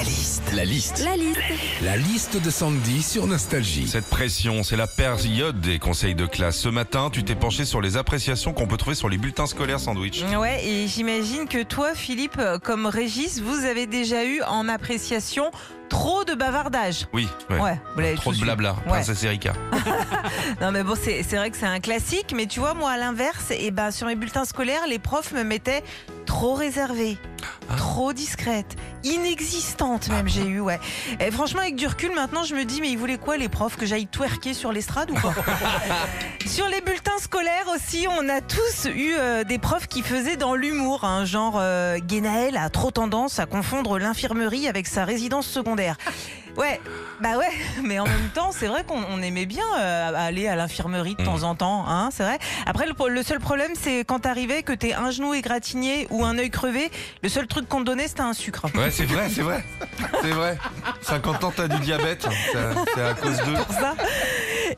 La liste. La liste. La liste. La liste de Sandy sur Nostalgie. Cette pression, c'est la période des conseils de classe. Ce matin, tu t'es penché sur les appréciations qu'on peut trouver sur les bulletins scolaires sandwich. Ouais, et j'imagine que toi, Philippe, comme Régis, vous avez déjà eu en appréciation trop de bavardage. Oui, ouais. Ouais, vous l'avez Trop de blabla, Ouais. princesse Erika. Non mais bon, c'est vrai que c'est un classique, mais tu vois, moi à l'inverse, et ben sur mes bulletins scolaires, les profs me mettaient trop réservée, Ah. trop discrète, inexistante même j'ai eu, ouais. Et franchement, avec du recul, maintenant, je me dis, mais ils voulaient quoi les profs que j'aille twerker sur l'estrade ou quoi Sur les bulletins scolaires aussi, on a tous eu euh, des profs qui faisaient dans l'humour, hein, genre euh, Guénaël a trop tendance à confondre l'infirmerie avec sa résidence secondaire. Ouais, bah ouais, mais en même temps, c'est vrai qu'on on aimait bien euh, aller à l'infirmerie de temps en temps, hein, c'est vrai. Après, le, le seul problème, c'est quand t'arrivais que t'es un genou égratigné ou un œil crevé, le seul truc qu'on te donnait, c'était un sucre. Ouais, c'est vrai, c'est vrai. C'est vrai. 50 ans, t'as du diabète. Ça- C'est à cause de. pour ça.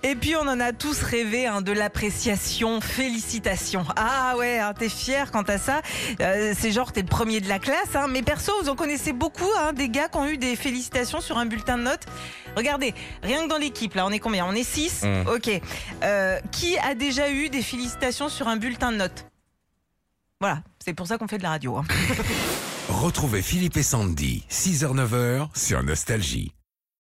Et puis on en a tous rêvé hein, de l'appréciation, félicitations. Ah ouais, hein, t'es fier quant à ça. Euh, c'est genre t'es le premier de la classe. Hein. Mais perso, vous en connaissez beaucoup hein, des gars qui ont eu des félicitations sur un bulletin de notes. Regardez, rien que dans l'équipe, là on est combien? On est 6 Mm. Ok. Euh, qui a déjà eu des félicitations sur un bulletin de notes? Voilà, c'est pour ça qu'on fait de la radio. hein. Retrouvez Philippe et Sandy, 6h-9h sur Nostalgie.